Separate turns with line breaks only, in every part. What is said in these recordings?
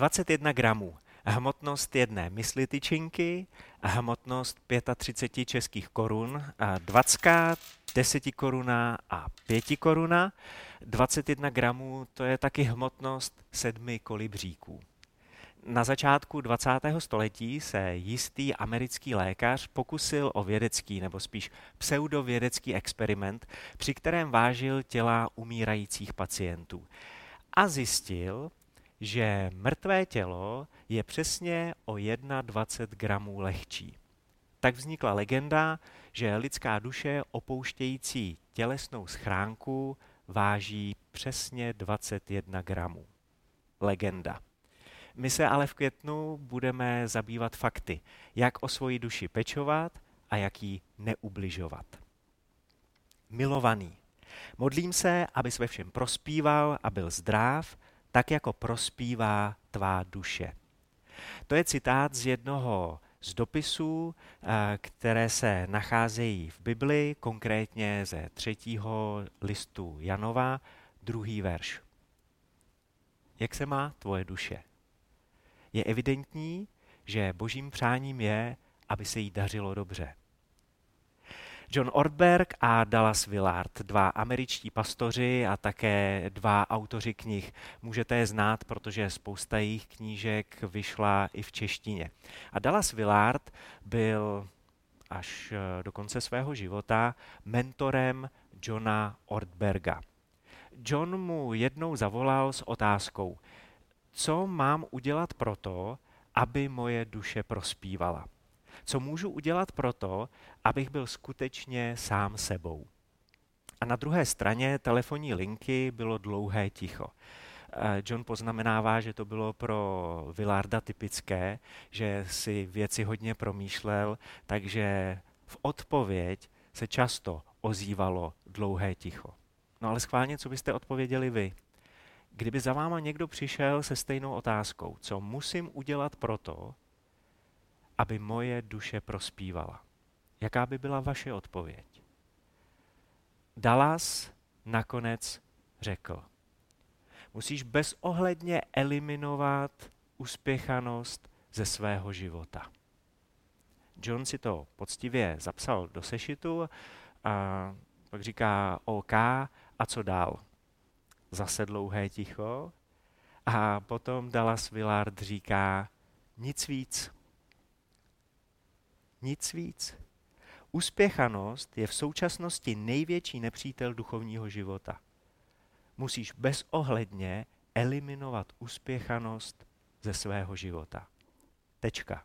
21 gramů. Hmotnost jedné mysli tyčinky, hmotnost 35 českých korun, 20, 10 koruna a 5 koruna. 21 gramů to je taky hmotnost sedmi kolibříků. Na začátku 20. století se jistý americký lékař pokusil o vědecký nebo spíš pseudovědecký experiment, při kterém vážil těla umírajících pacientů. A zjistil, že mrtvé tělo je přesně o 21 gramů lehčí. Tak vznikla legenda, že lidská duše opouštějící tělesnou schránku váží přesně 21 gramů. Legenda. My se ale v květnu budeme zabývat fakty, jak o svoji duši pečovat a jak jí neubližovat. Milovaný, modlím se, abys ve všem prospíval a byl zdrav, tak jako prospívá tvá duše. To je citát z jednoho z dopisů, eh, které se nacházejí v Bibli, konkrétně ze třetího listu Janova, druhý verš. Jak se má tvoje duše? Je evidentní, že božím přáním je, aby se jí dařilo dobře. John Ortberg a Dallas Willard, dva američtí pastoři a také dva autoři knih. Můžete je znát, protože spousta jejich knížek vyšla i v češtině. A Dallas Willard byl až eh, do konce svého života mentorem Johna Ortberga. John mu jednou zavolal s otázkou, co mám udělat proto, aby moje duše prospívala. Co můžu udělat proto, abych byl skutečně sám sebou. A na druhé straně telefonní linky bylo dlouhé ticho. Eh, John poznamenává, že to bylo pro Villarda typické, že si věci hodně promýšlel, takže v odpověď se často ozývalo dlouhé ticho. No ale schválně, co byste odpověděli vy? Kdyby za váma někdo přišel se stejnou otázkou, co musím udělat proto, aby moje duše prospívala. Jaká by byla vaše odpověď? Dallas nakonec řekl, musíš bezohledně eliminovat uspěchanost ze svého života. John si to poctivě zapsal do sešitu a pak říká OK, a co dál? Zase dlouhé ticho. A potom Dallas Willard říká nic víc. Nic víc. Uspěchanost je v současnosti největší nepřítel duchovního života. Musíš bezohledně eliminovat uspěchanost ze svého života. Tečka.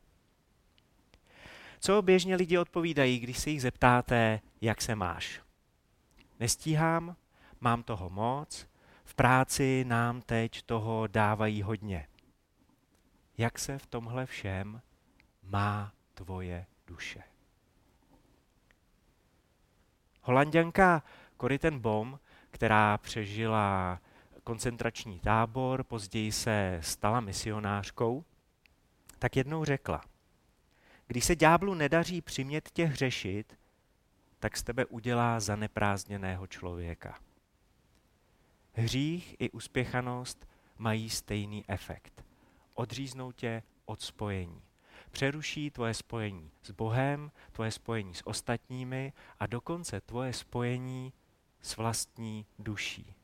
Co běžně lidi odpovídají, když se jich zeptáte, jak se máš? Nestíhám, mám toho moc, v práci nám teď toho dávají hodně. Jak se v tomhle všem má tvoje duše. Holanděnka Corrie Bom, která přežila koncentrační tábor, později se stala misionářkou, tak jednou řekla, když se ďáblu nedaří přimět tě hřešit, tak z tebe udělá zaneprázdněného člověka. Hřích i uspěchanost mají stejný efekt. Odříznou tě od spojení přeruší tvoje spojení s Bohem, tvoje spojení s ostatními a dokonce tvoje spojení s vlastní duší.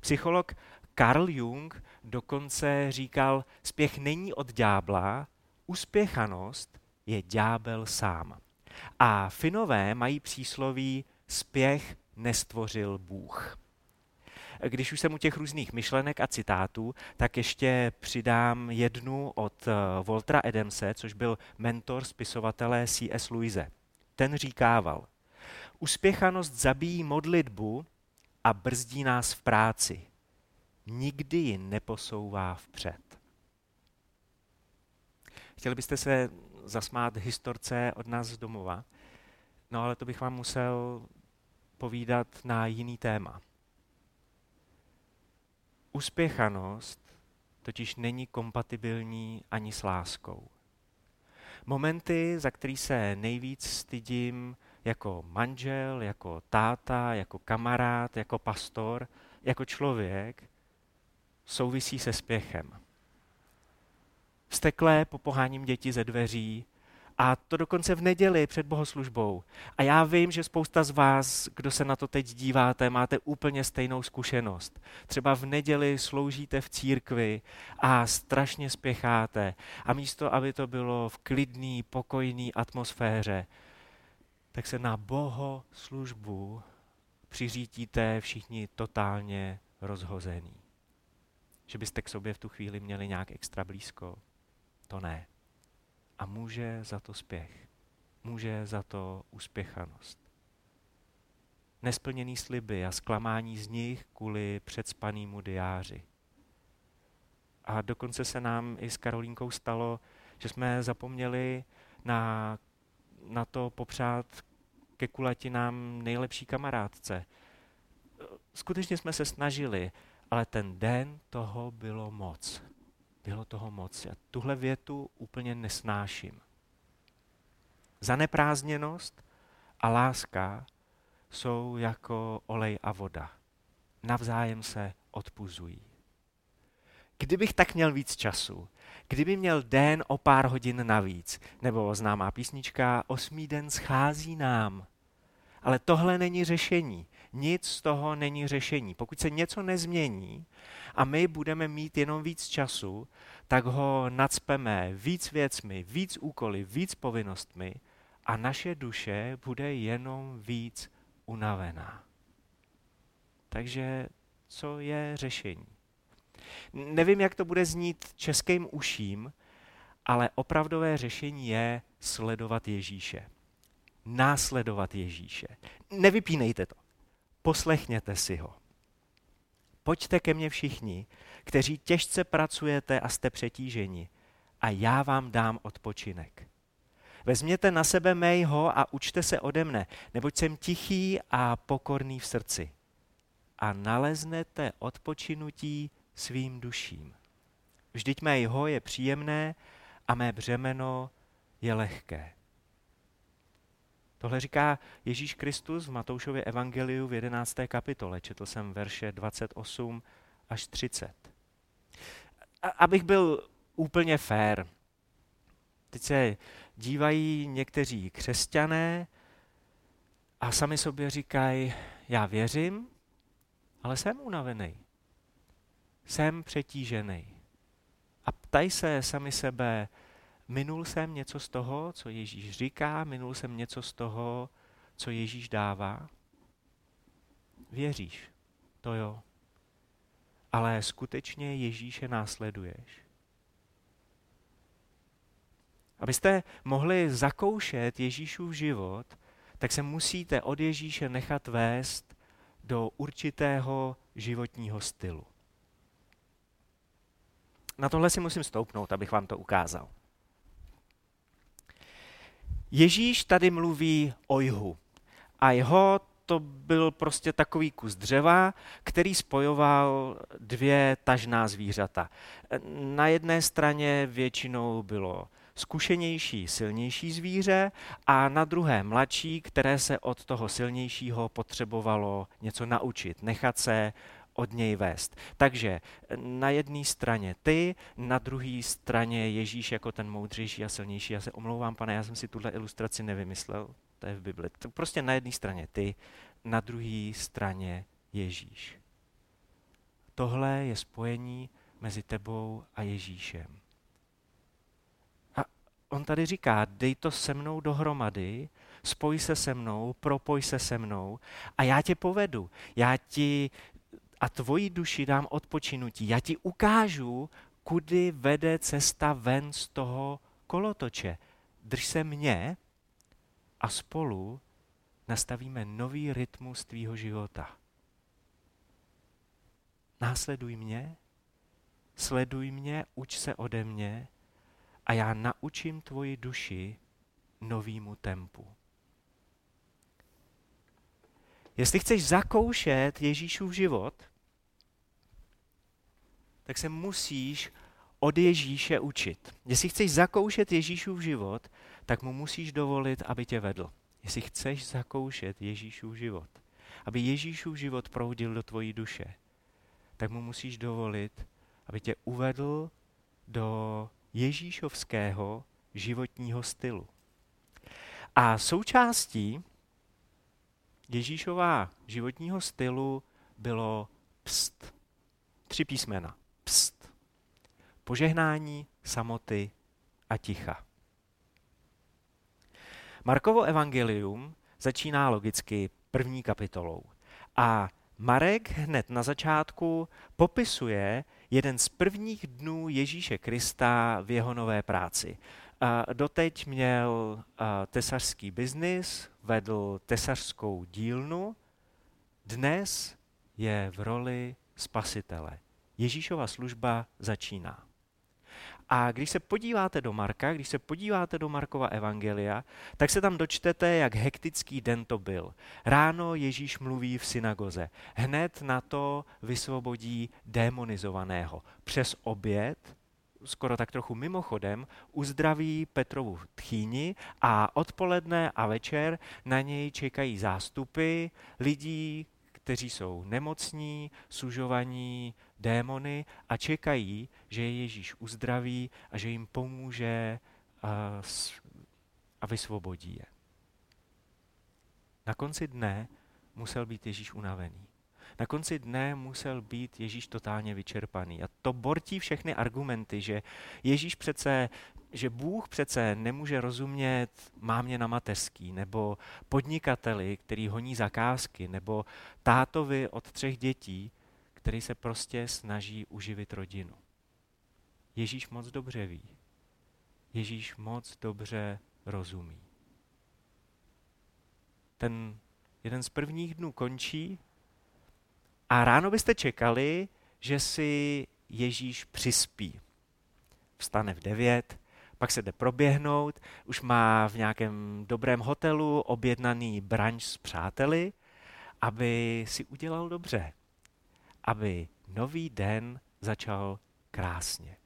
Psycholog Carl Jung dokonce říkal, spěch není od ďábla, uspěchanost je ďábel sám. A Finové mají přísloví spěch nestvořil Bůh. Když už jsem u těch různých myšlenek a citátů, tak ještě přidám jednu od Voltra eh, Adamse, což byl mentor spisovatele C.S. Louise. Ten říkával, uspěchanost zabíjí modlitbu a brzdí nás v práci. Nikdy ji neposouvá vpřed. Chtěli byste se zasmát historce od nás z domova? No ale to bych vám musel povídat na jiný téma. Uspěchanost totiž není kompatibilní ani s láskou. Momenty, za který se nejvíc stydím jako manžel, jako táta, jako kamarád, jako pastor, jako člověk, souvisí se spěchem. Vstekle popoháním děti ze dveří, a to dokonce v neděli před bohoslužbou. A já vím, že spousta z vás, kdo se na to teď díváte, máte úplně stejnou zkušenost. Třeba v neděli sloužíte v církvi a strašně spěcháte. A místo, aby to bylo v klidný, pokojný atmosféře, tak se na bohoslužbu přiřítíte všichni totálně rozhozený. Že byste k sobě v tu chvíli měli nějak extra blízko. To ne. A může za to spěch. Může za to uspěchanost. Nesplněný sliby a zklamání z nich kvůli předspanýmu diáři. A dokonce se nám i s Karolínkou stalo, že jsme zapomněli na, na to popřát ke kulatinám nejlepší kamarádce. Skutečně jsme se snažili, ale ten den toho bylo moc. Bylo toho moc. Já tuhle větu úplně nesnáším. Zaneprázdněnost a láska jsou jako olej a voda. Navzájem se odpuzují. Kdybych tak měl víc času, kdyby měl den o pár hodin navíc, nebo známá písnička Osmý den schází nám. Ale tohle není řešení. Nic z toho není řešení. Pokud se něco nezmění a my budeme mít jenom víc času, tak ho nadspeme víc věcmi, víc úkoly, víc povinnostmi a naše duše bude jenom víc unavená. Takže co je řešení? Nevím, jak to bude znít českým uším, ale opravdové řešení je sledovat Ježíše. Následovat Ježíše. Nevypínejte to. Poslechněte si ho. Pojďte ke mně všichni, kteří těžce pracujete a jste přetíženi, a já vám dám odpočinek. Vezměte na sebe mého a učte se ode mne, neboť jsem tichý a pokorný v srdci. A naleznete odpočinutí svým duším. Vždyť mého je příjemné a mé břemeno je lehké. Tohle říká Ježíš Kristus v Matoušově evangeliu v 11. kapitole. Četl jsem verše 28 až 30. A, abych byl úplně fair, teď se dívají někteří křesťané a sami sobě říkají, já věřím, ale jsem unavený. Jsem přetížený. A ptají se sami sebe, minul jsem něco z toho, co Ježíš říká, minul jsem něco z toho, co Ježíš dává? Věříš, to jo. Ale skutečně Ježíše následuješ. Abyste mohli zakoušet Ježíšův život, tak se musíte od Ježíše nechat vést do určitého životního stylu. Na tohle si musím stoupnout, abych vám to ukázal. Ježíš tady mluví o jhu. A jeho to byl prostě takový kus dřeva, který spojoval dvě tažná zvířata. Na jedné straně většinou bylo zkušenější, silnější zvíře a na druhé mladší, které se od toho silnějšího potřebovalo něco naučit, nechat se od něj vést. Takže na jedné straně ty, na druhé straně Ježíš jako ten moudřejší a silnější. Já se omlouvám, pane, já jsem si tuhle ilustraci nevymyslel, to je v Bibli. To prostě na jedné straně ty, na druhé straně Ježíš. Tohle je spojení mezi tebou a Ježíšem. A on tady říká, dej to se mnou dohromady, spoj se se mnou, propoj se se mnou a já tě povedu. Já ti a tvoji duši dám odpočinutí. Já ti ukážu, kudy vede cesta ven z toho kolotoče. Drž se mě a spolu nastavíme nový rytmus tvýho života. Následuj mě, sleduj mě, uč se ode mě a já naučím tvoji duši novýmu tempu. Jestli chceš zakoušet Ježíšův život, tak se musíš od Ježíše učit. Jestli chceš zakoušet Ježíšův život, tak mu musíš dovolit, aby tě vedl. Jestli chceš zakoušet Ježíšův život, aby Ježíšův život proudil do tvojí duše, tak mu musíš dovolit, aby tě uvedl do ježíšovského životního stylu. A součástí Ježíšova životního stylu bylo pst. Tři písmena. Pst. Požehnání, samoty a ticha. Markovo evangelium začíná logicky první kapitolou. A Marek hned na začátku popisuje jeden z prvních dnů Ježíše Krista v jeho nové práci. Doteď měl tesařský biznis, vedl tesařskou dílnu, dnes je v roli spasitele. Ježíšova služba začíná. A když se podíváte do Marka, když se podíváte do Markova evangelia, tak se tam dočtete, jak hektický den to byl. Ráno Ježíš mluví v synagoze. Hned na to vysvobodí démonizovaného. Přes oběd skoro tak trochu mimochodem, uzdraví Petrovu tchýni a odpoledne a večer na něj čekají zástupy lidí, kteří jsou nemocní, sužovaní démony a čekají, že je Ježíš uzdraví a že jim pomůže a, a vysvobodí je. Na konci dne musel být Ježíš unavený. Na konci dne musel být Ježíš totálně vyčerpaný. A to bortí všechny argumenty, že Ježíš přece, že Bůh přece nemůže rozumět mámě na mateřský, nebo podnikateli, který honí zakázky, nebo tátovi od třech dětí, který se prostě snaží uživit rodinu. Ježíš moc dobře ví. Ježíš moc dobře rozumí. Ten jeden z prvních dnů končí a ráno byste čekali, že si Ježíš přispí. Vstane v devět, pak se jde proběhnout, už má v nějakém dobrém hotelu objednaný branč s přáteli, aby si udělal dobře, aby nový den začal krásně.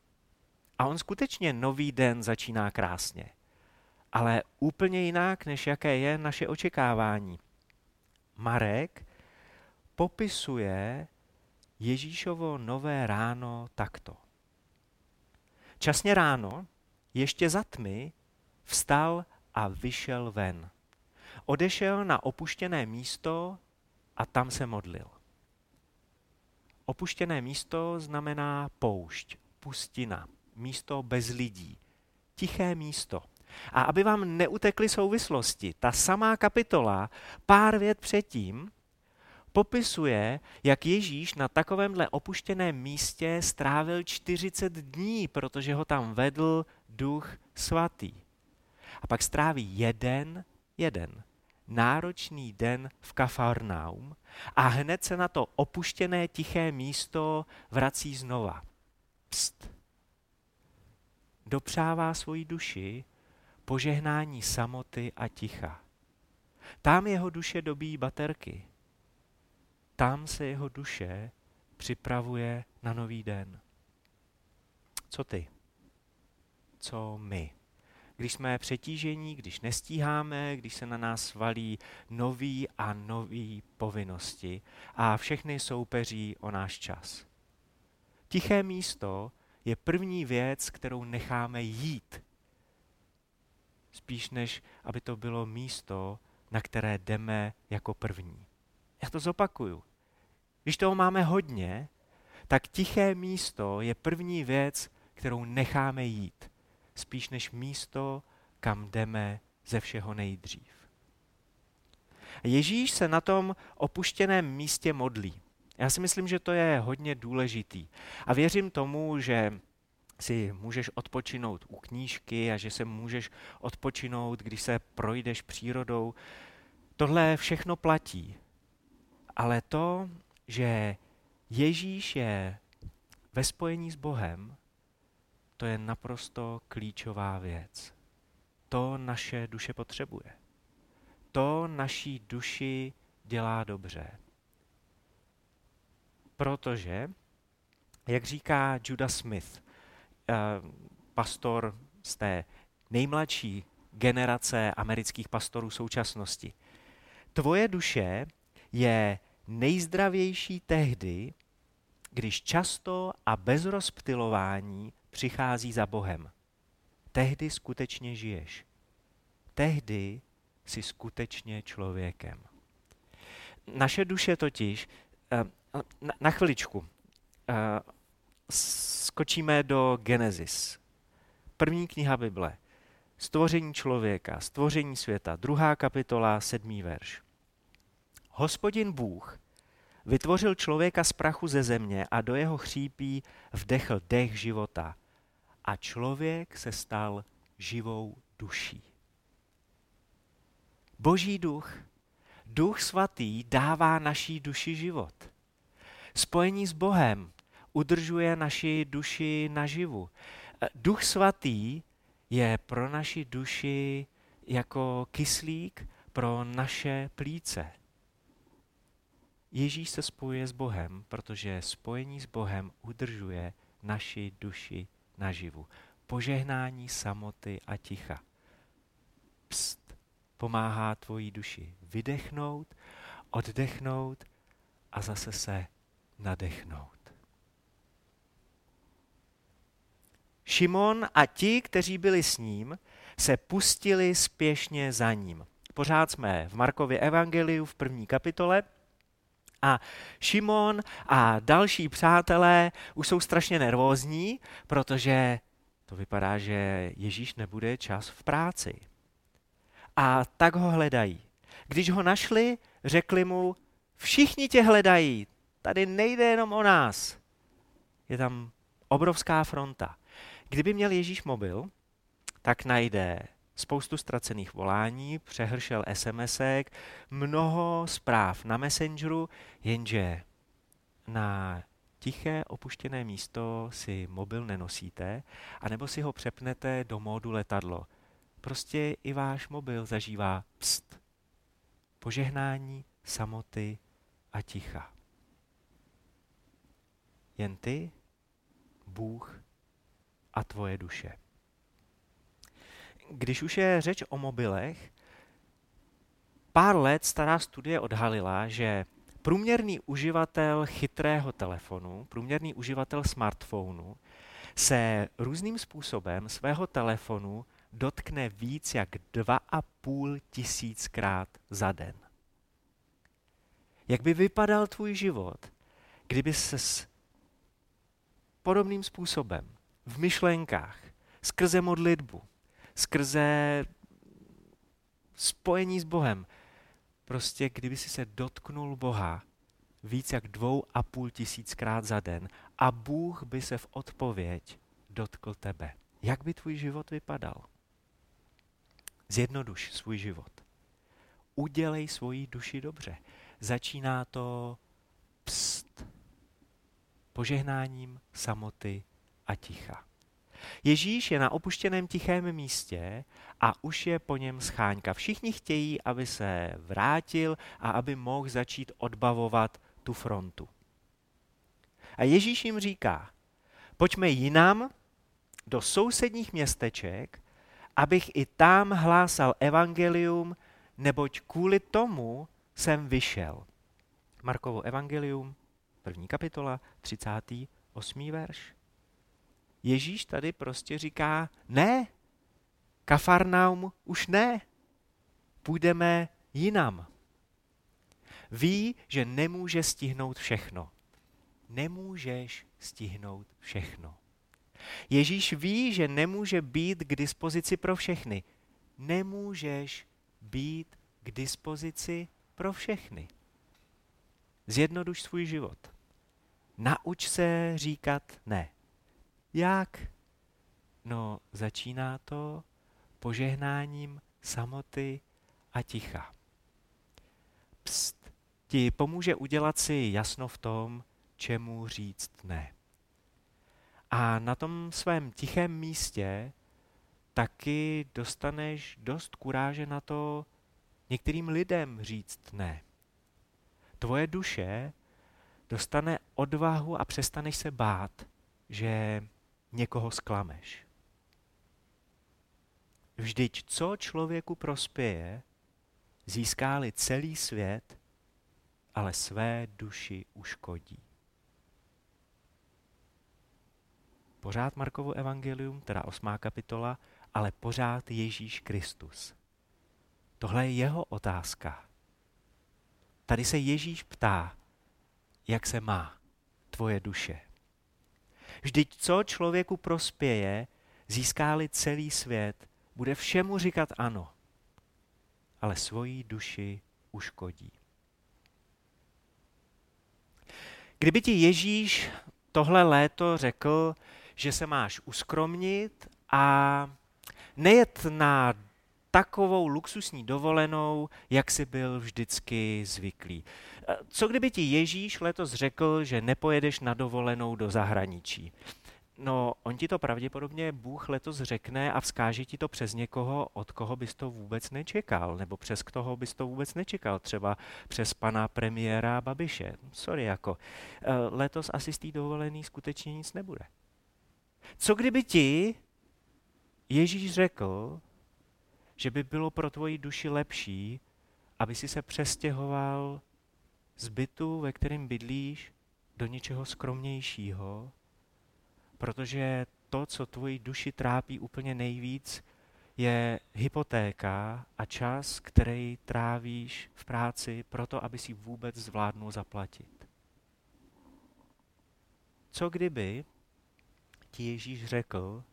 A on skutečně nový den začíná krásně, ale úplně jinak, než jaké je naše očekávání. Marek popisuje Ježíšovo nové ráno takto. Časně ráno, ještě za tmy, vstal a vyšel ven. Odešel na opuštěné místo a tam se modlil. Opuštěné místo znamená poušť, pustina, místo bez lidí, tiché místo. A aby vám neutekly souvislosti, ta samá kapitola pár vět předtím popisuje, jak Ježíš na takovémhle opuštěném místě strávil 40 dní, protože ho tam vedl duch svatý. A pak stráví jeden, jeden, náročný den v Kafarnaum a hned se na to opuštěné tiché místo vrací znova. Pst. Dopřává svoji duši požehnání samoty a ticha. Tam jeho duše dobíjí baterky tam se jeho duše připravuje na nový den. Co ty? Co my? Když jsme přetížení, když nestíháme, když se na nás valí nový a nový povinnosti a všechny soupeří o náš čas. Tiché místo je první věc, kterou necháme jít. Spíš než aby to bylo místo, na které jdeme jako první. Já to zopakuju. Když toho máme hodně, tak tiché místo je první věc, kterou necháme jít, spíš než místo, kam jdeme ze všeho nejdřív. Ježíš se na tom opuštěném místě modlí. Já si myslím, že to je hodně důležitý. A věřím tomu, že si můžeš odpočinout u knížky a že se můžeš odpočinout, když se projdeš přírodou. Tohle všechno platí. Ale to, že Ježíš je ve spojení s Bohem, to je naprosto klíčová věc. To naše duše potřebuje. To naší duši dělá dobře. Protože, jak říká Judah Smith, eh, pastor z té nejmladší generace amerických pastorů současnosti, tvoje duše je nejzdravější tehdy, když často a bez rozptilování přichází za Bohem. Tehdy skutečně žiješ. Tehdy jsi skutečně člověkem. Naše duše totiž, eh, na chviličku, eh, skočíme do Genesis. První kniha Bible. Stvoření člověka, stvoření světa, druhá kapitola, sedmý verš. Hospodin Bůh vytvořil člověka z prachu ze země a do jeho chřípí vdechl dech života. A člověk se stal živou duší. Boží duch, duch svatý dává naší duši život. Spojení s Bohem udržuje naši duši naživu. Duch svatý je pro naši duši jako kyslík pro naše plíce. Ježíš se spojuje s Bohem, protože spojení s Bohem udržuje naši duši naživu. Požehnání samoty a ticha. Pst, pomáhá tvojí duši vydechnout, oddechnout a zase se nadechnout. Šimon a ti, kteří byli s ním, se pustili spěšně za ním. Pořád jsme v Markově evangeliu v první kapitole a Šimon a další přátelé už jsou strašně nervózní, protože to vypadá, že Ježíš nebude čas v práci. A tak ho hledají. Když ho našli, řekli mu, všichni tě hledají, tady nejde jenom o nás. Je tam obrovská fronta. Kdyby měl Ježíš mobil, tak najde spoustu ztracených volání, přehršel SMSek, mnoho zpráv na Messengeru, jenže na tiché opuštěné místo si mobil nenosíte, anebo si ho přepnete do módu letadlo. Prostě i váš mobil zažívá pst. Požehnání, samoty a ticha. Jen ty, Bůh a tvoje duše. Když už je řeč o mobilech, pár let stará studie odhalila, že průměrný uživatel chytrého telefonu, průměrný uživatel smartphonu, se různým způsobem svého telefonu dotkne víc jak dva a půl tisíckrát za den. Jak by vypadal tvůj život, kdyby se s podobným způsobem v myšlenkách, skrze modlitbu, skrze spojení s Bohem. Prostě kdyby si se dotknul Boha víc jak dvou a půl tisíckrát za den a Bůh by se v odpověď dotkl tebe. Jak by tvůj život vypadal? Zjednoduš svůj život. Udělej svoji duši dobře. Začíná to pst. Požehnáním samoty a ticha. Ježíš je na opuštěném tichém místě a už je po něm scháňka. Všichni chtějí, aby se vrátil a aby mohl začít odbavovat tu frontu. A Ježíš jim říká, pojďme jinam do sousedních městeček, abych i tam hlásal evangelium, neboť kvůli tomu jsem vyšel. Markovo evangelium, první kapitola, 38. verš. Ježíš tady prostě říká, ne, Kafarnaum už ne, půjdeme jinam. Ví, že nemůže stihnout všechno. Nemůžeš stihnout všechno. Ježíš ví, že nemůže být k dispozici pro všechny. Nemůžeš být k dispozici pro všechny. Zjednoduš svůj život. Nauč se říkat ne. Jak? No, začíná to požehnáním samoty a ticha. Pst, ti pomůže udělat si jasno v tom, čemu říct ne. A na tom svém tichém místě taky dostaneš dost kuráže na to některým lidem říct ne. Tvoje duše dostane odvahu a přestaneš se bát, že někoho sklameš. Vždyť co člověku prospěje, získá-li celý svět, ale své duši uškodí. pořád Markovo evangelium, teda osmá kapitola, ale pořád Ježíš Kristus. Tohle je jeho otázka. Tady se Ježíš ptá, jak se má tvoje duše. Vždyť co člověku prospěje, získáli celý svět, bude všemu říkat ano, ale svoji duši uškodí. Kdyby ti Ježíš tohle léto řekl, že se máš uskromnit a nejet na takovou luxusní dovolenou, jak si byl vždycky zvyklý. Co kdyby ti Ježíš letos řekl, že nepojedeš na dovolenou do zahraničí? No, on ti to pravděpodobně Bůh letos řekne a vzkáže ti to přes někoho, od koho bys to vůbec nečekal, nebo přes koho bys to vůbec nečekal, třeba přes pana premiéra Babiše. Sorry, jako, eh, letos asi z té dovolený skutečně nic nebude. Co kdyby ti Ježíš řekl, že by bylo pro tvoji duši lepší, aby si se přestěhoval z bytu, ve kterém bydlíš, do něčeho skromnějšího, protože to, co tvoji duši trápí úplně nejvíc, je hypotéka a čas, který trávíš v práci proto, aby si vůbec zvládnul zaplatit. Co kdyby ti Ježíš řekl,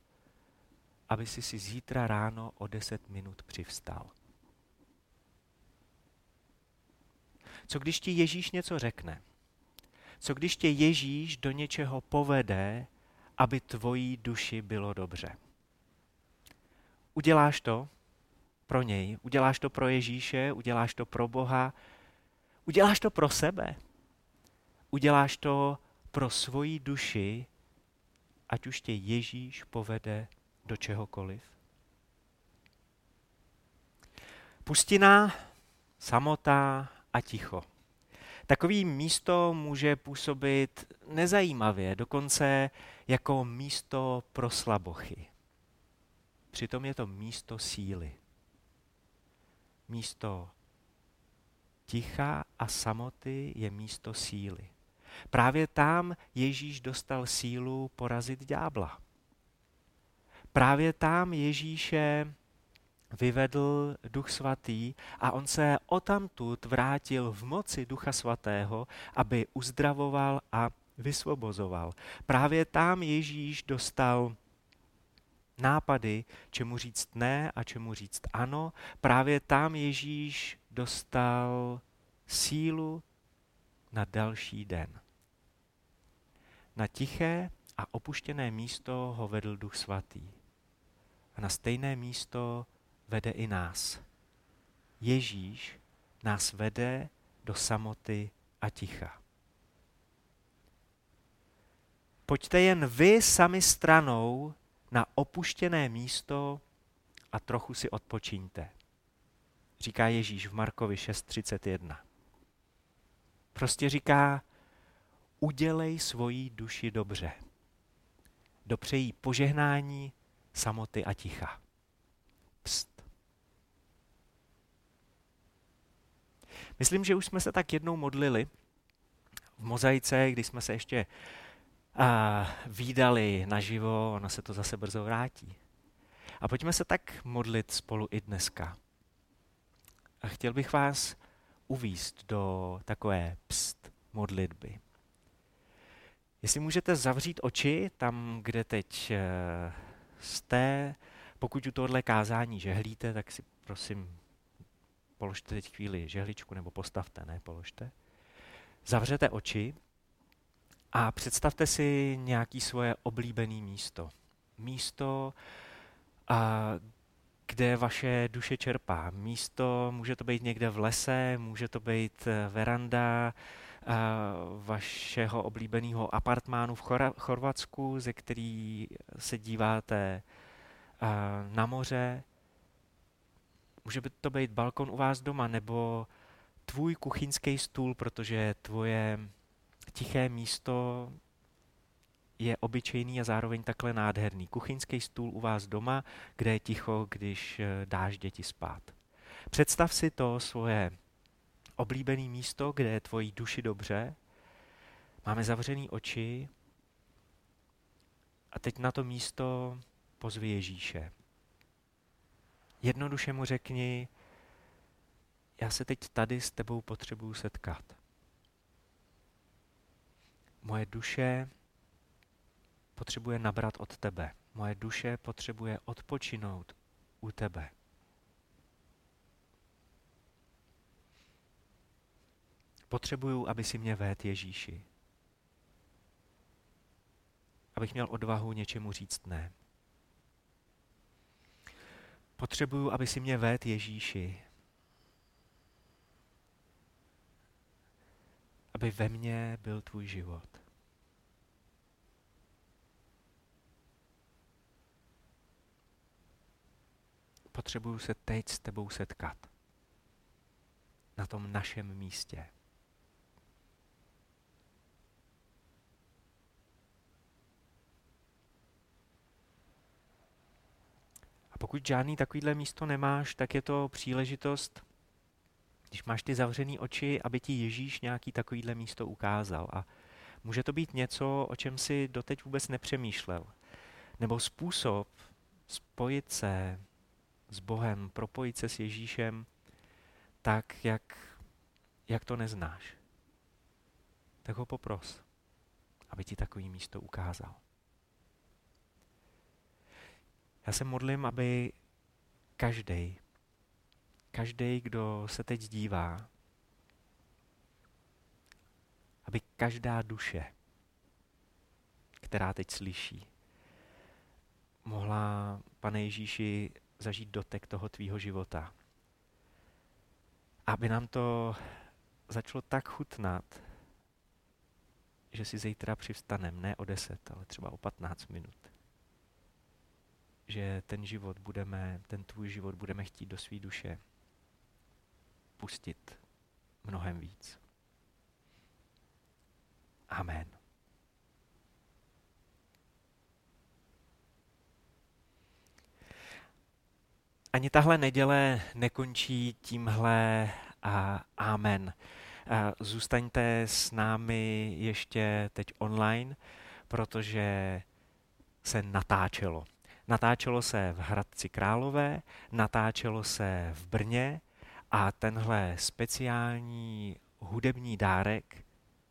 aby si si zítra ráno o 10 minut přivstal? Co když ti Ježíš něco řekne? Co když tě Ježíš do něčeho povede, aby tvojí duši bylo dobře? Uděláš to pro něj, uděláš to pro Ježíše, uděláš to pro Boha, uděláš to pro sebe, uděláš to pro svoji duši, ať už tě Ježíš povede do čehokoliv. Pustina, samota a ticho. Takový místo může působit nezajímavě, dokonce jako místo pro slabochy. Přitom je to místo síly. Místo ticha a samoty je místo síly. Právě tam Ježíš dostal sílu porazit ďábla. Právě tam Ježíše vyvedl Duch Svatý a on se otamtud vrátil v moci Ducha Svatého, aby uzdravoval a vysvobozoval. Právě tam Ježíš dostal nápady, čemu říct ne a čemu říct ano. Právě tam Ježíš dostal sílu na další den. Na tiché a opuštěné místo ho vedl Duch Svatý. A na stejné místo vede i nás. Ježíš nás vede do samoty a ticha. Pojďte jen vy sami stranou na opuštěné místo a trochu si odpočíňte. Říká Ježíš v Markovi 6.31. Prostě říká, udělej svoji duši dobře. Dopřejí požehnání, samoty a ticha. Pst. Myslím, že už jsme se tak jednou modlili v mozaice, když jsme se ještě a výdali naživo, ono se to zase brzo vrátí. A pojďme se tak modlit spolu i dneska. A chtěl bych vás uvíst do takové pst modlitby. Jestli můžete zavřít oči tam, kde teď eh, jste, pokud u tohohle kázání žehlíte, tak si prosím položte teď chvíli žehličku nebo postavte, ne, položte. Zavřete oči a představte si nějaký svoje oblíbené místo. Místo, a, kde vaše duše čerpá. Místo, může to být někde v lese, může to být eh, veranda a, vašeho oblíbeného apartmánu v Chorvatsku, ze který se díváte a, na moře. Může to být balkon u vás doma, nebo tvůj kuchyňský stůl, protože tvoje tiché místo je obyčejný a zároveň takhle nádherný. Kuchyňský stůl u vás doma, kde je ticho, když eh, dáš děti spát. Představ si to svoje oblíbené místo, kde je tvojí duši dobře. Máme zavřený oči A teď na to místo pozvi Ježíše. Jednoduše mu řekni, já se teď tady s tebou potřebuju setkat. Moje duše potřebuje nabrat od tebe. Moje duše potřebuje odpočinout u tebe. Potřebuju, aby si mě vét Ježíši. Abych měl odvahu něčemu říct ne. Potřebuju, aby si mě vét Ježíši. Aby ve mně byl tvůj život. Potřebuju se teď s tebou setkat. Na tom našem místě. Pokud žádný takovýhle místo nemáš, tak je to příležitost, když máš ty zavřené oči, aby ti Ježíš nějaký takovýhle místo ukázal. A může to být něco, o čem si doteď vůbec nepřemýšlel. Nebo způsob spojit se s Bohem, propojit se s Ježíšem tak, jak, jak to neznáš. Tak ho popros, aby ti takový místo ukázal. Já se modlím, aby každý, každý, kdo se teď dívá, aby každá duše, která teď slyší, mohla, pane Ježíši, zažít dotek toho tvýho života. Aby nám to začalo tak chutnat, že si zítra přivstanem, ne o deset, ale třeba o patnáct minut že ten život budeme, ten tvůj život budeme chtít do své duše pustit mnohem víc. Amen. Ani tahle neděle nekončí tímhle a amen. Zůstaňte s námi ještě teď online, protože se natáčelo. Natáčelo se v Hradci Králové, natáčelo se v Brně a tenhle speciální hudební dárek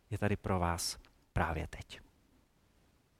je tady pro vás právě teď.